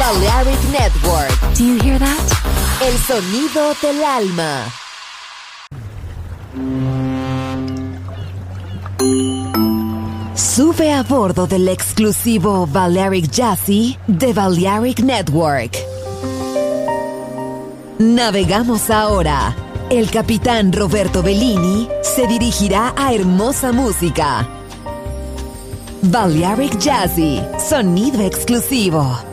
Balearic Network. Do you hear that? El sonido del alma. Sube a bordo del exclusivo Balearic Jazzy de Balearic Network. Navegamos ahora. El capitán Roberto Bellini se dirigirá a hermosa música. Balearic Jazzy, sonido exclusivo.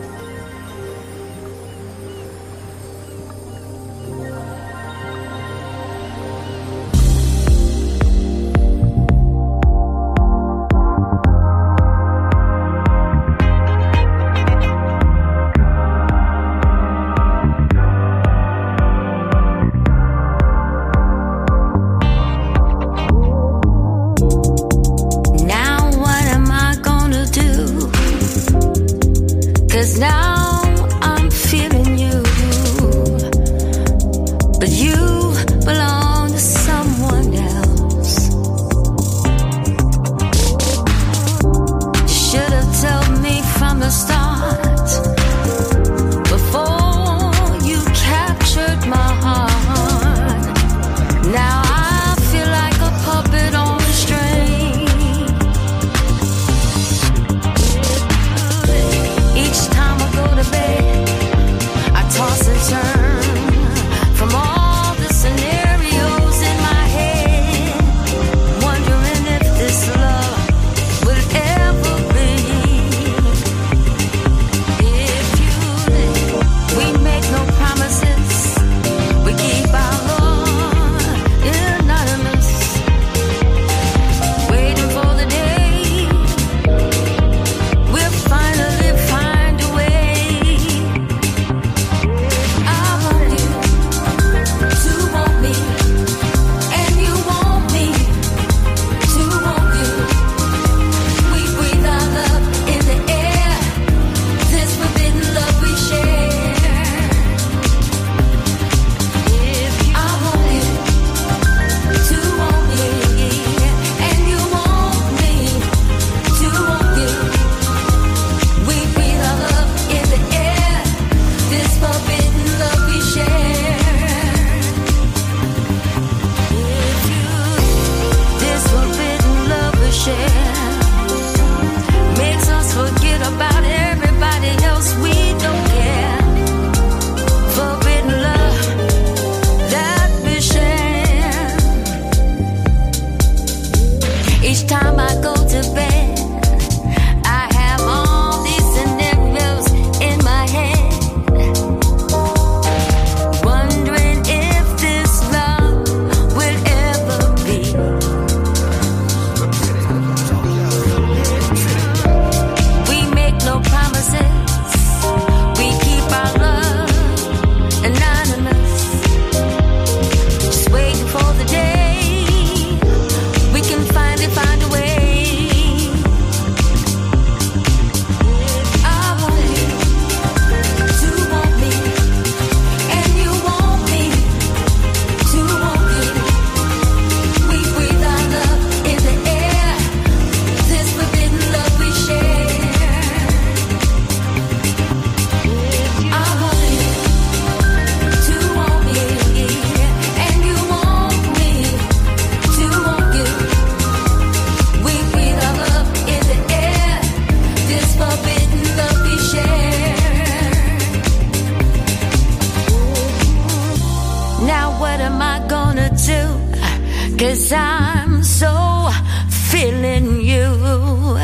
You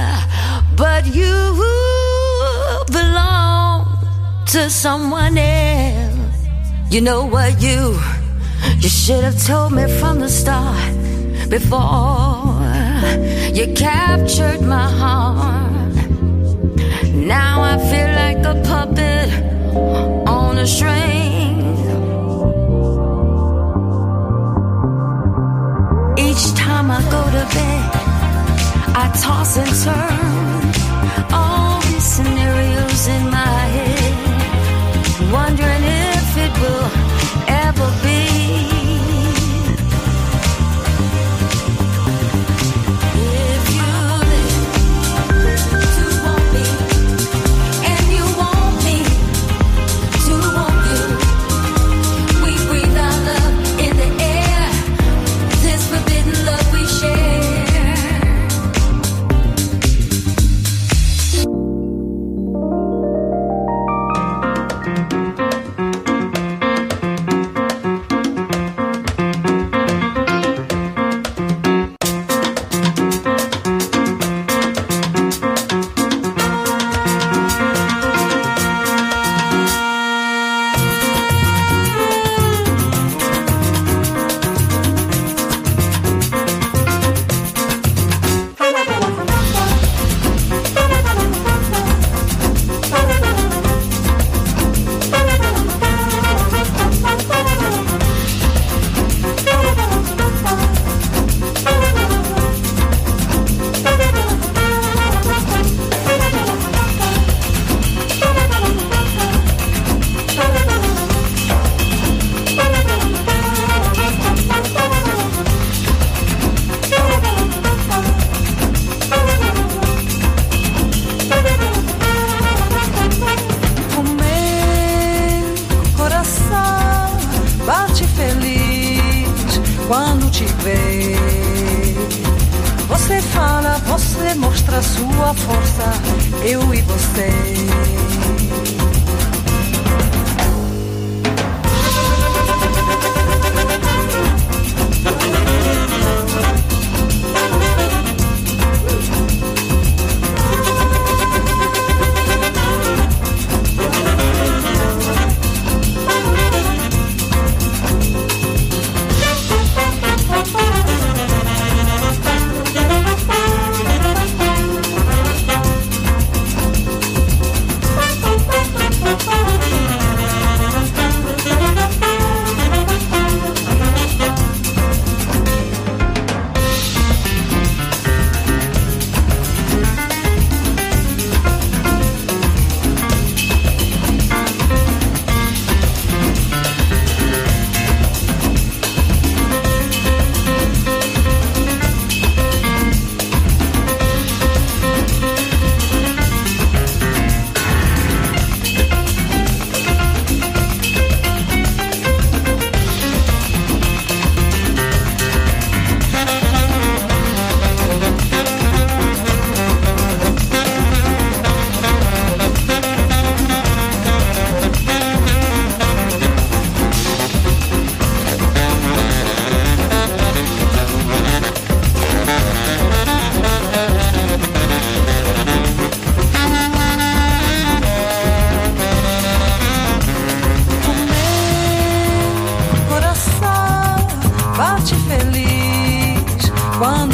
But you belong to someone else. You know what you you should have told me from the start before you captured my heart. Now I feel like a puppet on a string. I to bed, I toss and turn. All these scenarios in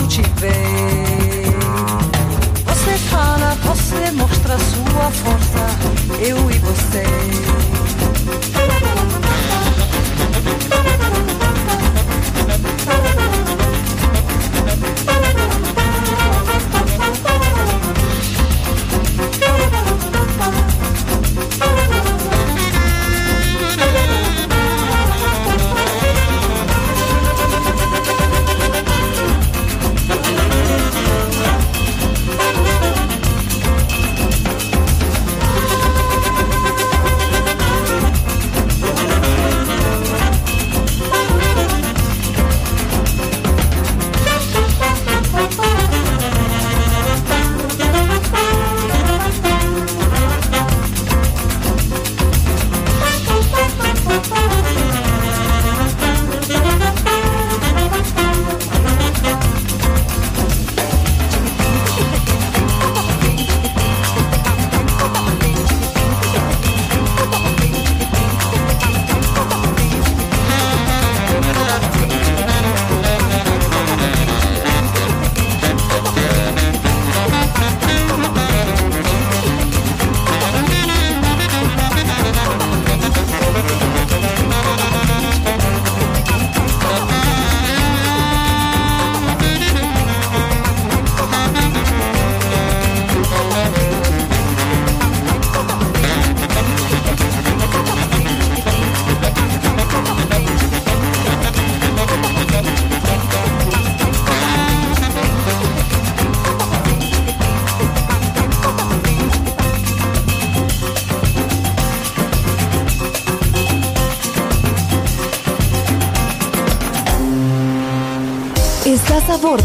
te ver. Você fala, você mostra sua força, eu e você.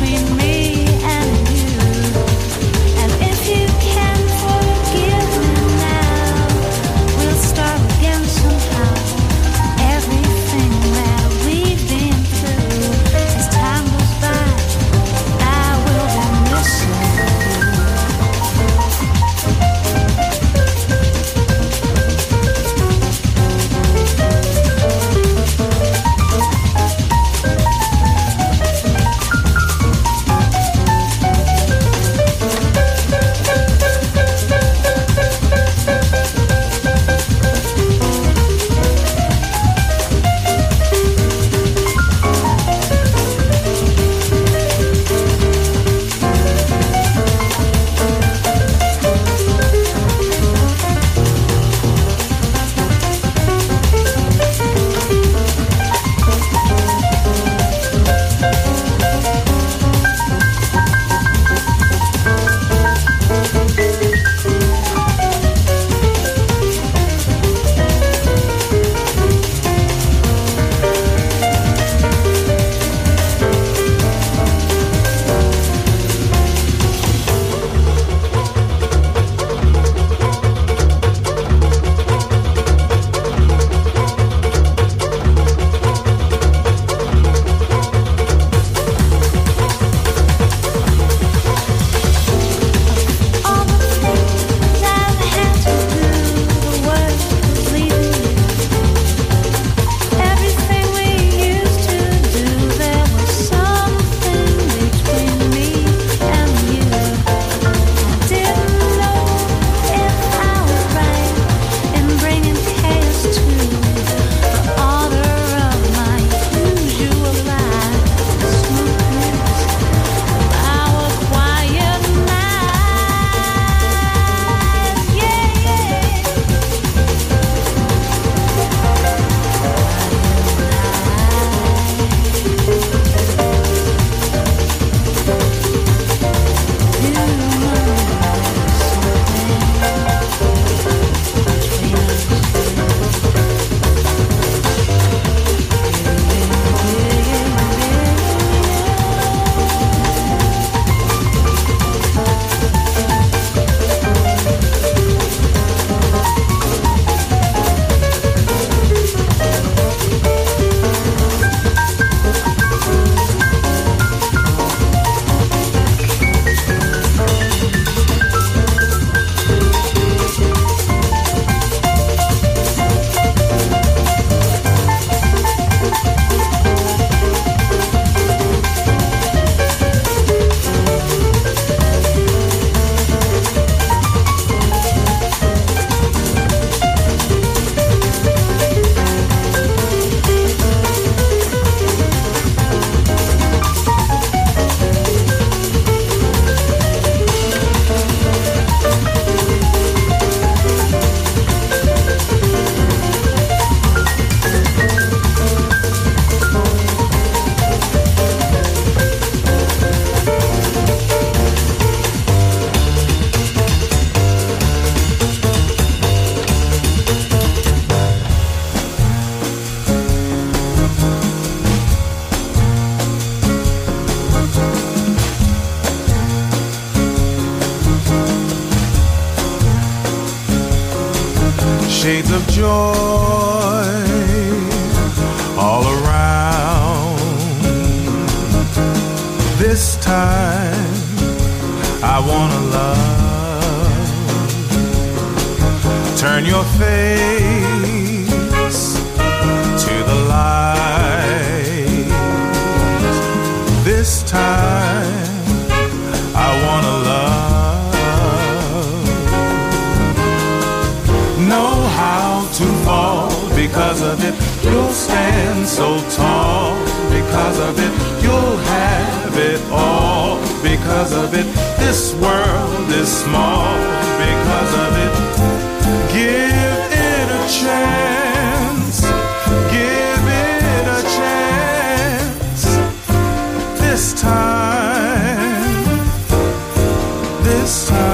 between me joy all around. This time I wanna love. Turn your face so tall because of it. You'll have it all because of it. This world is small because of it. Give it a chance. Give it a chance. This time. This time.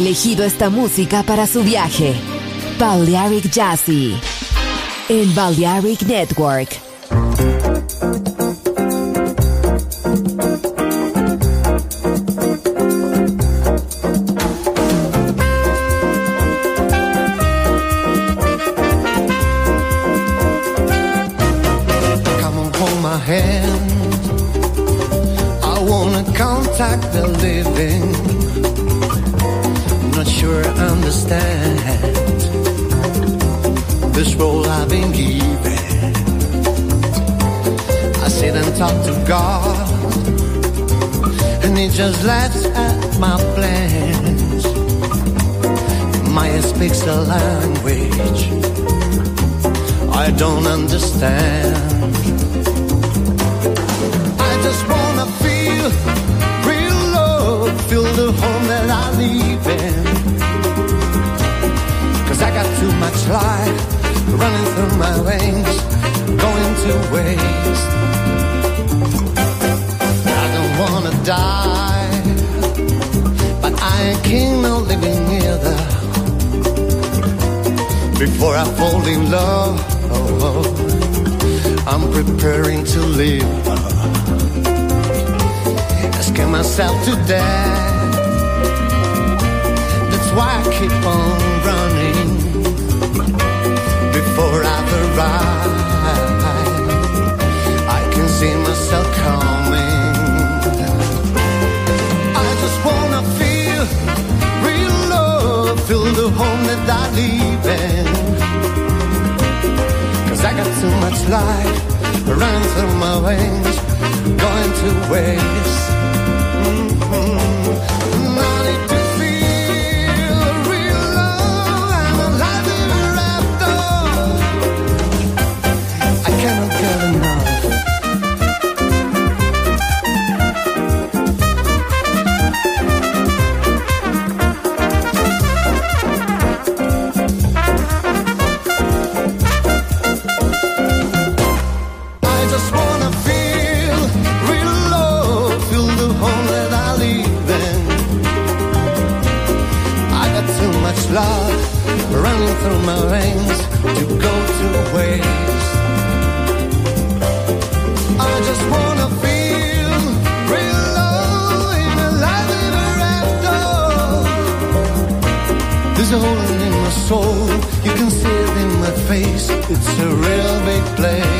Elegido esta música para su viaje. Balearic Jazzy en Balearic Network. Talk to God, and He just laughs at my plans. Maya speaks a language I don't understand. I just wanna feel real love, feel the home that I live in. Cause I got too much life running through my veins, going to waste I don't wanna die, but I ain't keen on living either. Before I fall in love, oh, I'm preparing to live. Asking myself to death. That's why I keep on running before I arrive. I can see myself coming. I just wanna feel real love fill the home that I live in. Cause I got too much life running through my veins, going to waste. Mm-hmm. I through my veins to go to waste. I just wanna feel real love in a life ever after. There's a hole in my soul, you can see it in my face. It's a real big place.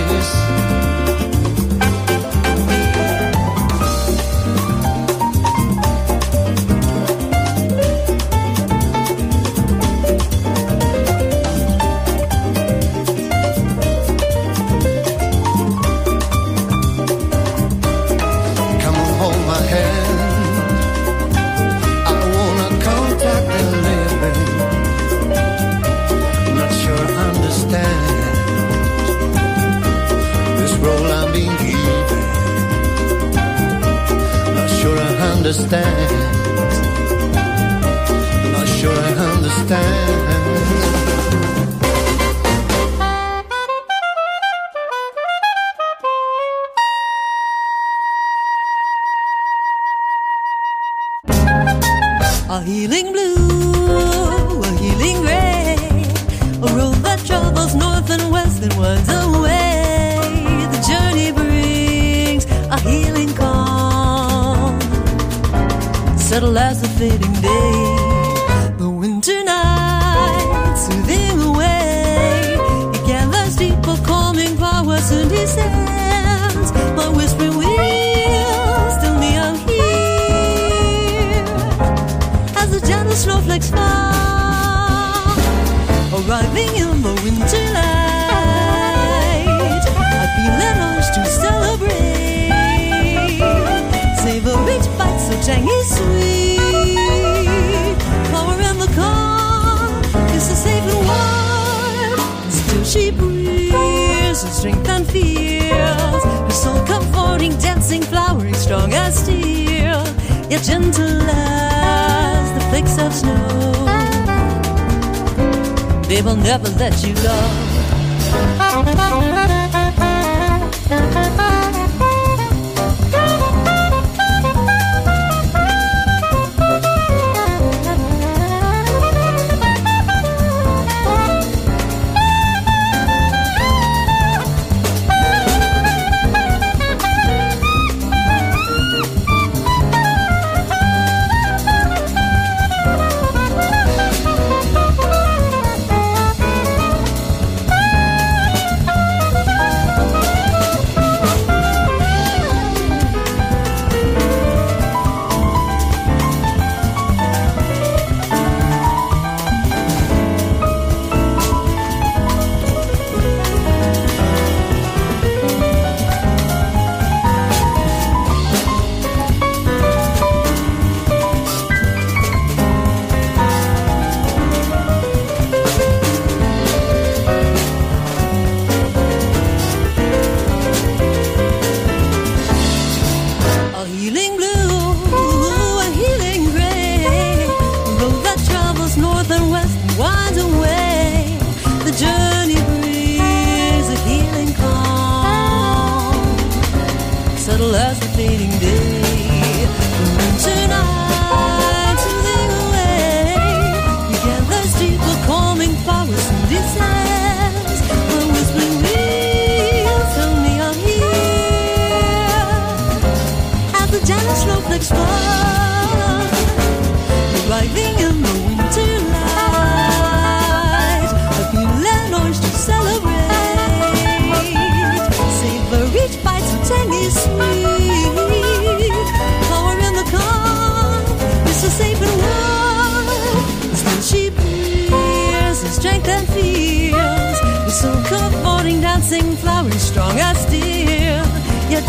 till she breathes and strength and fears. Her soul comforting, dancing, flowering, strong as steel, yet gentle as the flakes of snow. They will never let you go.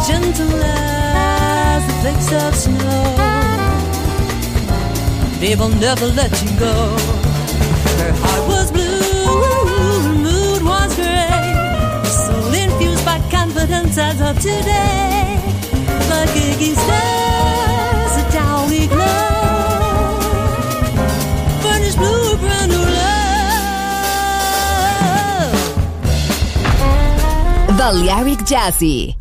Gentle as the flakes of snow. They will never let you go. Her heart was blue, her mood was gray. Soul infused by confidence as of today. Like Iggy stars, a downy glow. Furnished blue, brand new love. Balearic Jazzy.